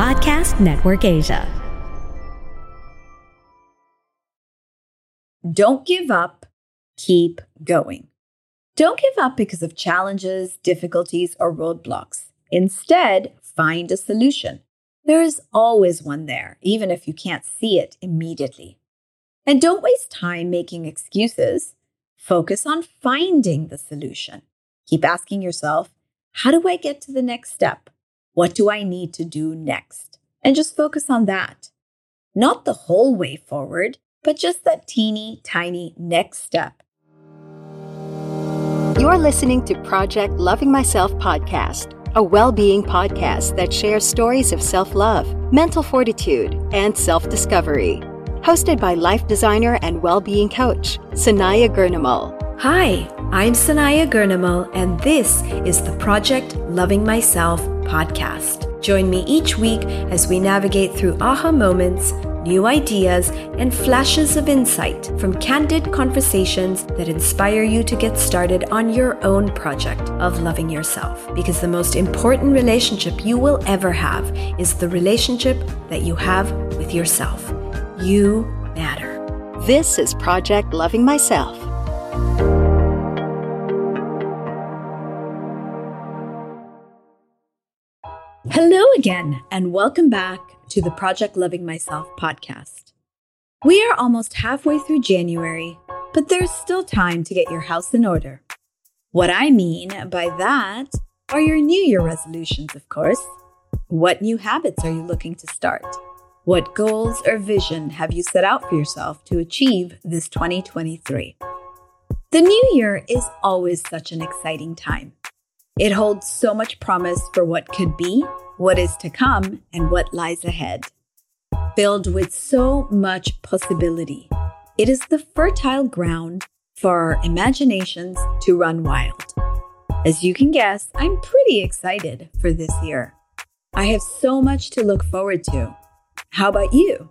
Podcast Network Asia. Don't give up, keep going. Don't give up because of challenges, difficulties, or roadblocks. Instead, find a solution. There is always one there, even if you can't see it immediately. And don't waste time making excuses. Focus on finding the solution. Keep asking yourself, how do I get to the next step? What do I need to do next? And just focus on that. Not the whole way forward, but just that teeny tiny next step. You're listening to Project Loving Myself podcast, a well being podcast that shares stories of self love, mental fortitude, and self discovery. Hosted by life designer and well being coach, Sanaya Gurnamal. Hi, I'm Sanaya Gurnamal, and this is the Project Loving Myself podcast. Join me each week as we navigate through aha moments new ideas, and flashes of insight from candid conversations that inspire you to get started on your own project of loving yourself. Because the most important relationship you will ever have is the relationship that you have with yourself. You matter. This is Project Loving Myself. Again, and welcome back to the Project Loving Myself podcast. We are almost halfway through January, but there's still time to get your house in order. What I mean by that are your New Year resolutions, of course. What new habits are you looking to start? What goals or vision have you set out for yourself to achieve this 2023? The new year is always such an exciting time. It holds so much promise for what could be what is to come, and what lies ahead. Filled with so much possibility, it is the fertile ground for our imaginations to run wild. As you can guess, I'm pretty excited for this year. I have so much to look forward to. How about you?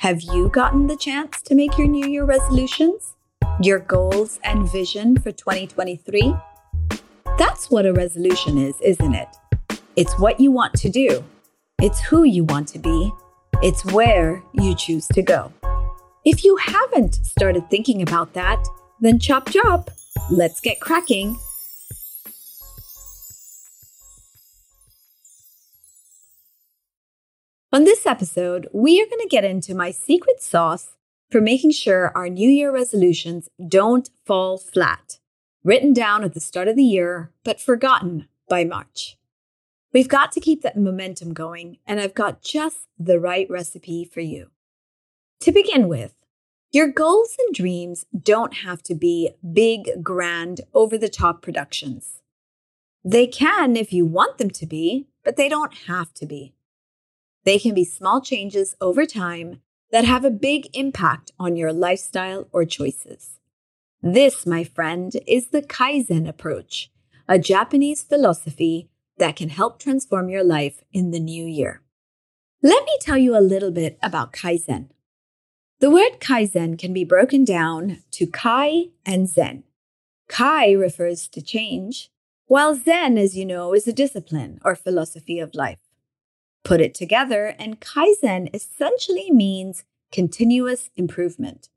Have you gotten the chance to make your New Year resolutions? Your goals and vision for 2023? That's what a resolution is, isn't it? It's what you want to do, it's who you want to be, it's where you choose to go. If you haven't started thinking about that, then chop chop, let's get cracking. On this episode, we are going to get into my secret sauce for making sure our New Year resolutions don't fall flat, written down at the start of the year, but forgotten by March. We've got to keep that momentum going, and I've got just the right recipe for you. To begin with, your goals and dreams don't have to be big, grand, over the top productions. They can if you want them to be, but they don't have to be. They can be small changes over time that have a big impact on your lifestyle or choices. This, my friend, is the Kaizen approach, a Japanese philosophy that can help transform your life in the new year. Let me tell you a little bit about Kaizen. The word Kaizen can be broken down to Kai and Zen. Kai refers to change, while Zen, as you know, is a discipline or philosophy of life. Put it together, and Kaizen essentially means continuous improvement.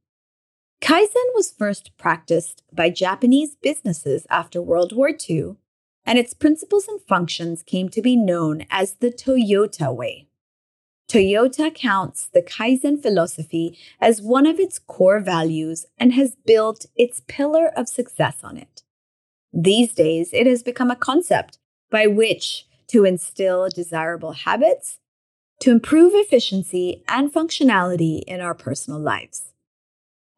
Kaizen was first practiced by Japanese businesses after World War II and its principles and functions came to be known as the Toyota Way. Toyota counts the Kaizen philosophy as one of its core values and has built its pillar of success on it. These days, it has become a concept by which to instill desirable habits, to improve efficiency and functionality in our personal lives.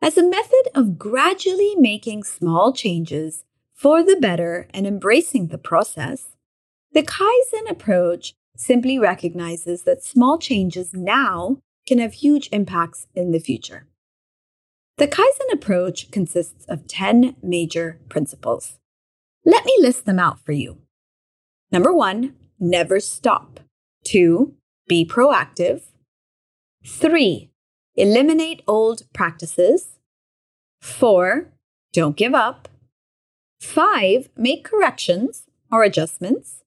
As a method of gradually making small changes for the better and embracing the process, the Kaizen approach simply recognizes that small changes now can have huge impacts in the future. The Kaizen approach consists of 10 major principles. Let me list them out for you. Number one, never stop. Two, be proactive. Three, eliminate old practices. Four, don't give up. Five, make corrections or adjustments.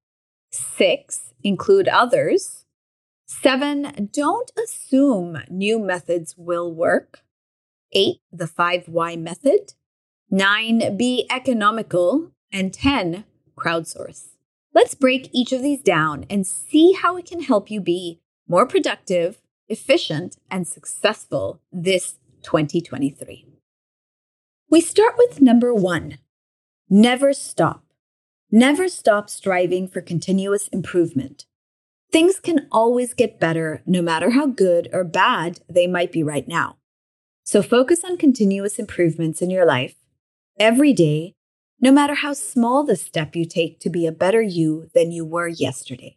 Six, include others. Seven, don't assume new methods will work. Eight, the five why method. Nine, be economical. And 10, crowdsource. Let's break each of these down and see how it can help you be more productive, efficient, and successful this 2023. We start with number one never stop. Never stop striving for continuous improvement. Things can always get better, no matter how good or bad they might be right now. So focus on continuous improvements in your life every day no matter how small the step you take to be a better you than you were yesterday.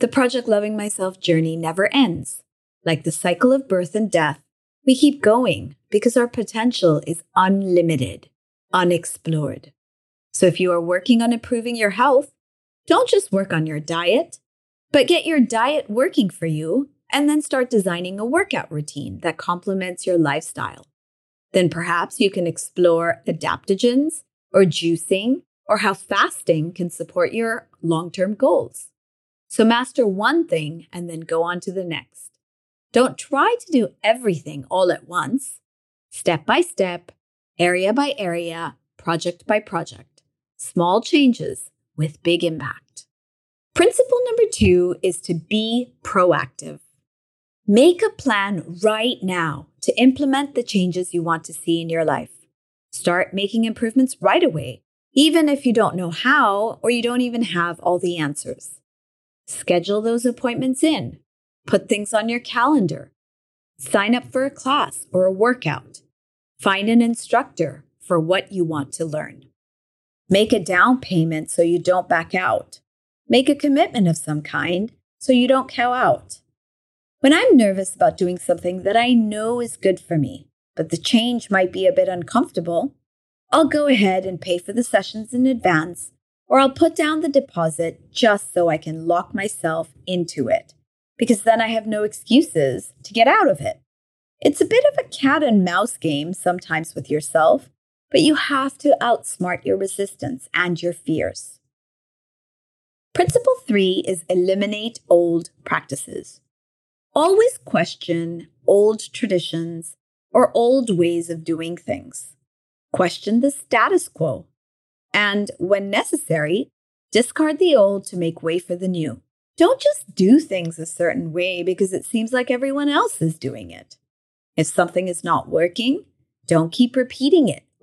The Project Loving Myself journey never ends. Like the cycle of birth and death, we keep going because our potential is unlimited, unexplored. So if you are working on improving your health, don't just work on your diet, but get your diet working for you and then start designing a workout routine that complements your lifestyle. Then perhaps you can explore adaptogens or juicing or how fasting can support your long term goals. So, master one thing and then go on to the next. Don't try to do everything all at once. Step by step, area by area, project by project. Small changes with big impact. Principle number two is to be proactive. Make a plan right now to implement the changes you want to see in your life. Start making improvements right away, even if you don't know how or you don't even have all the answers. Schedule those appointments in. Put things on your calendar. Sign up for a class or a workout. Find an instructor for what you want to learn. Make a down payment so you don't back out. Make a commitment of some kind so you don't cow out. When I'm nervous about doing something that I know is good for me, but the change might be a bit uncomfortable, I'll go ahead and pay for the sessions in advance, or I'll put down the deposit just so I can lock myself into it, because then I have no excuses to get out of it. It's a bit of a cat and mouse game sometimes with yourself, but you have to outsmart your resistance and your fears. Principle three is eliminate old practices. Always question old traditions or old ways of doing things. Question the status quo. And when necessary, discard the old to make way for the new. Don't just do things a certain way because it seems like everyone else is doing it. If something is not working, don't keep repeating it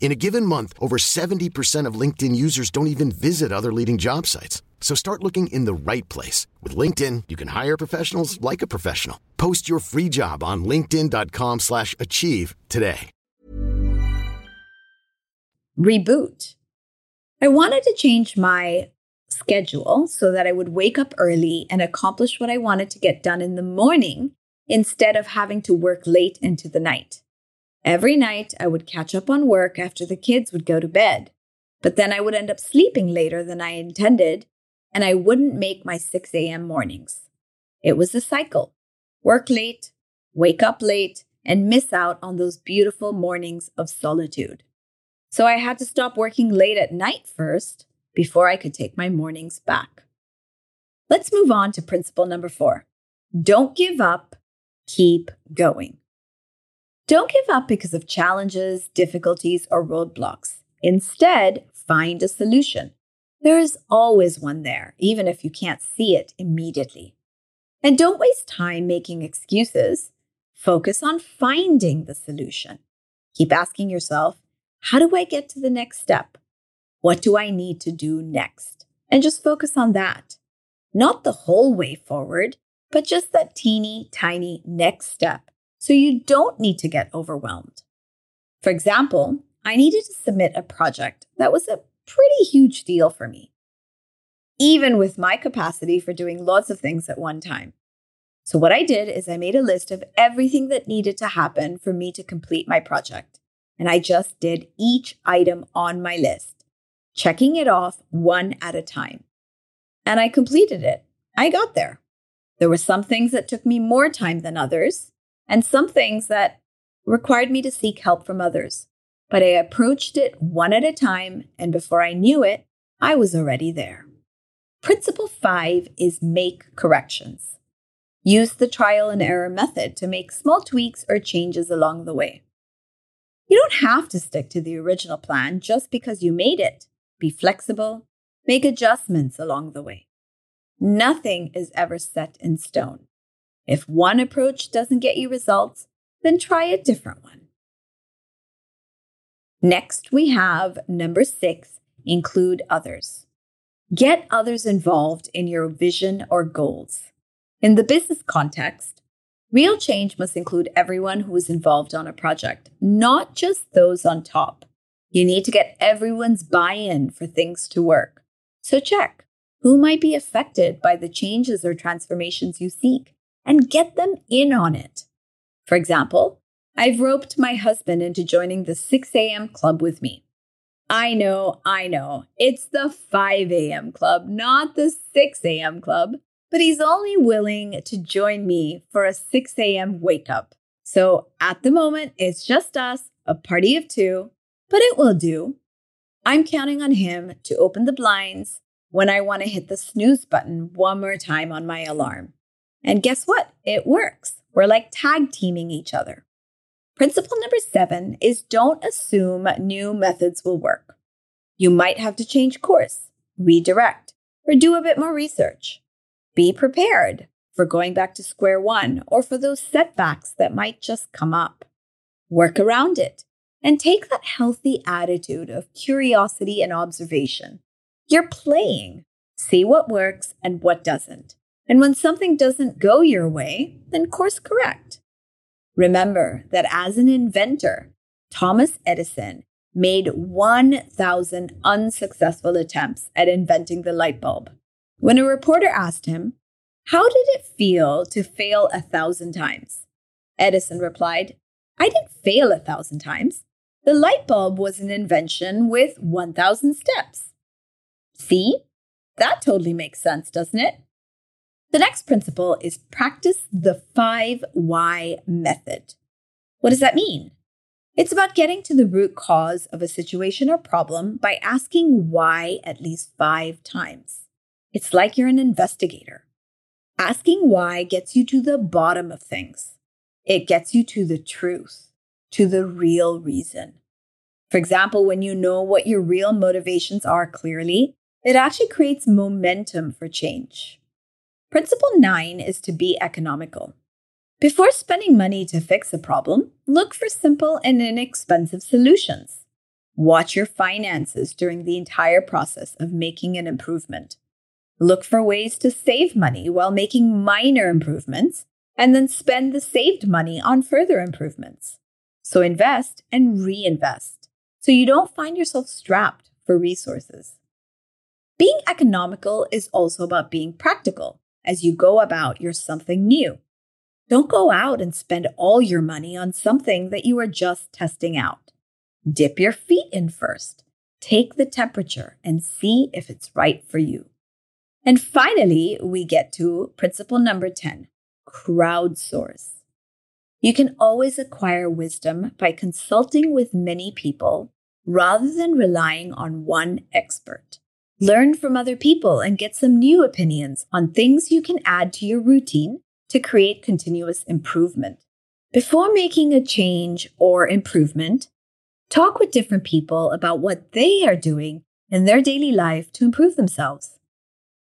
In a given month, over 70% of LinkedIn users don't even visit other leading job sites. So start looking in the right place. With LinkedIn, you can hire professionals like a professional. Post your free job on linkedin.com slash achieve today. Reboot. I wanted to change my schedule so that I would wake up early and accomplish what I wanted to get done in the morning instead of having to work late into the night. Every night, I would catch up on work after the kids would go to bed, but then I would end up sleeping later than I intended, and I wouldn't make my 6 a.m. mornings. It was a cycle work late, wake up late, and miss out on those beautiful mornings of solitude. So I had to stop working late at night first before I could take my mornings back. Let's move on to principle number four don't give up, keep going. Don't give up because of challenges, difficulties, or roadblocks. Instead, find a solution. There is always one there, even if you can't see it immediately. And don't waste time making excuses. Focus on finding the solution. Keep asking yourself, how do I get to the next step? What do I need to do next? And just focus on that. Not the whole way forward, but just that teeny tiny next step so you don't need to get overwhelmed. For example, I needed to submit a project that was a pretty huge deal for me, even with my capacity for doing lots of things at one time. So, what I did is I made a list of everything that needed to happen for me to complete my project. And I just did each item on my list, checking it off one at a time. And I completed it. I got there. There were some things that took me more time than others, and some things that required me to seek help from others but I approached it one at a time, and before I knew it, I was already there. Principle five is make corrections. Use the trial and error method to make small tweaks or changes along the way. You don't have to stick to the original plan just because you made it. Be flexible, make adjustments along the way. Nothing is ever set in stone. If one approach doesn't get you results, then try a different one. Next, we have number six include others. Get others involved in your vision or goals. In the business context, real change must include everyone who is involved on a project, not just those on top. You need to get everyone's buy in for things to work. So check who might be affected by the changes or transformations you seek and get them in on it. For example, I've roped my husband into joining the 6 a.m. club with me. I know, I know, it's the 5 a.m. club, not the 6 a.m. club, but he's only willing to join me for a 6 a.m. wake up. So at the moment, it's just us, a party of two, but it will do. I'm counting on him to open the blinds when I want to hit the snooze button one more time on my alarm. And guess what? It works. We're like tag teaming each other. Principle number seven is don't assume new methods will work. You might have to change course, redirect, or do a bit more research. Be prepared for going back to square one or for those setbacks that might just come up. Work around it and take that healthy attitude of curiosity and observation. You're playing. See what works and what doesn't. And when something doesn't go your way, then course correct. Remember that as an inventor, Thomas Edison made 1,000 unsuccessful attempts at inventing the light bulb. When a reporter asked him, How did it feel to fail a thousand times? Edison replied, I didn't fail a thousand times. The light bulb was an invention with 1,000 steps. See? That totally makes sense, doesn't it? The next principle is practice the five why method. What does that mean? It's about getting to the root cause of a situation or problem by asking why at least five times. It's like you're an investigator. Asking why gets you to the bottom of things. It gets you to the truth, to the real reason. For example, when you know what your real motivations are clearly, it actually creates momentum for change. Principle nine is to be economical. Before spending money to fix a problem, look for simple and inexpensive solutions. Watch your finances during the entire process of making an improvement. Look for ways to save money while making minor improvements, and then spend the saved money on further improvements. So invest and reinvest so you don't find yourself strapped for resources. Being economical is also about being practical as you go about your something new. Don't go out and spend all your money on something that you are just testing out. Dip your feet in first. Take the temperature and see if it's right for you. And finally, we get to principle number 10 crowdsource. You can always acquire wisdom by consulting with many people rather than relying on one expert. Learn from other people and get some new opinions on things you can add to your routine to create continuous improvement. Before making a change or improvement, talk with different people about what they are doing in their daily life to improve themselves.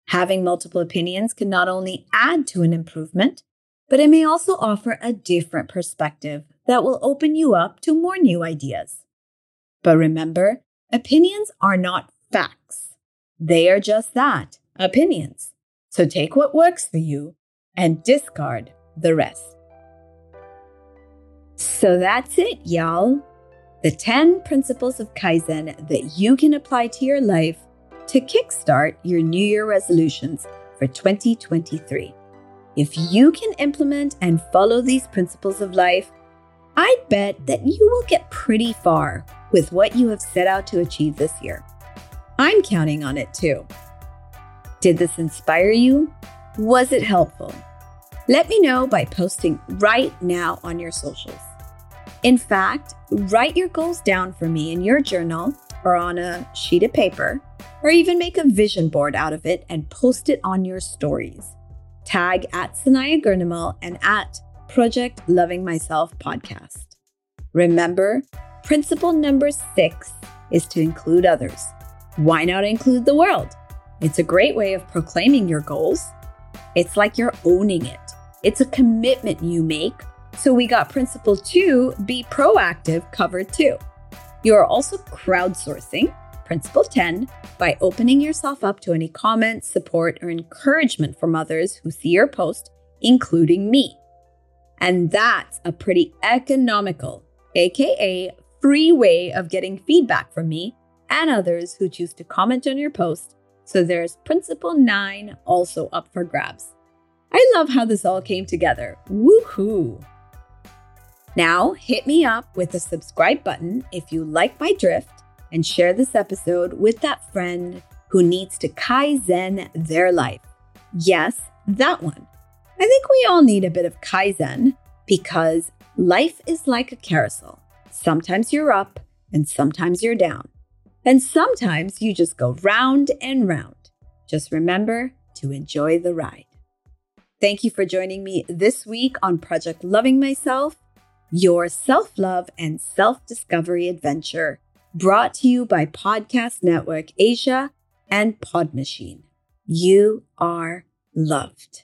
Having multiple opinions can not only add to an improvement, but it may also offer a different perspective that will open you up to more new ideas. But remember, opinions are not facts. They are just that opinions. So take what works for you and discard the rest. So that's it, y'all. The 10 principles of Kaizen that you can apply to your life to kickstart your New Year resolutions for 2023. If you can implement and follow these principles of life, I bet that you will get pretty far with what you have set out to achieve this year. I'm counting on it too. Did this inspire you? Was it helpful? Let me know by posting right now on your socials. In fact, write your goals down for me in your journal or on a sheet of paper or even make a vision board out of it and post it on your stories. Tag at Sanaya Gurnamal and at Project Loving Myself podcast. Remember, principle number six is to include others. Why not include the world? It's a great way of proclaiming your goals. It's like you're owning it. It's a commitment you make. So we got principle two, be proactive, covered too. You are also crowdsourcing, Principle 10 by opening yourself up to any comments, support, or encouragement from others who see your post, including me. And that's a pretty economical, aka free way of getting feedback from me and others who choose to comment on your post. So there's Principle 9 also up for grabs. I love how this all came together. Woohoo! Now, hit me up with the subscribe button if you like my drift and share this episode with that friend who needs to Kaizen their life. Yes, that one. I think we all need a bit of Kaizen because life is like a carousel. Sometimes you're up and sometimes you're down. And sometimes you just go round and round. Just remember to enjoy the ride. Thank you for joining me this week on Project Loving Myself, your self love and self discovery adventure brought to you by Podcast Network Asia and Pod Machine. You are loved.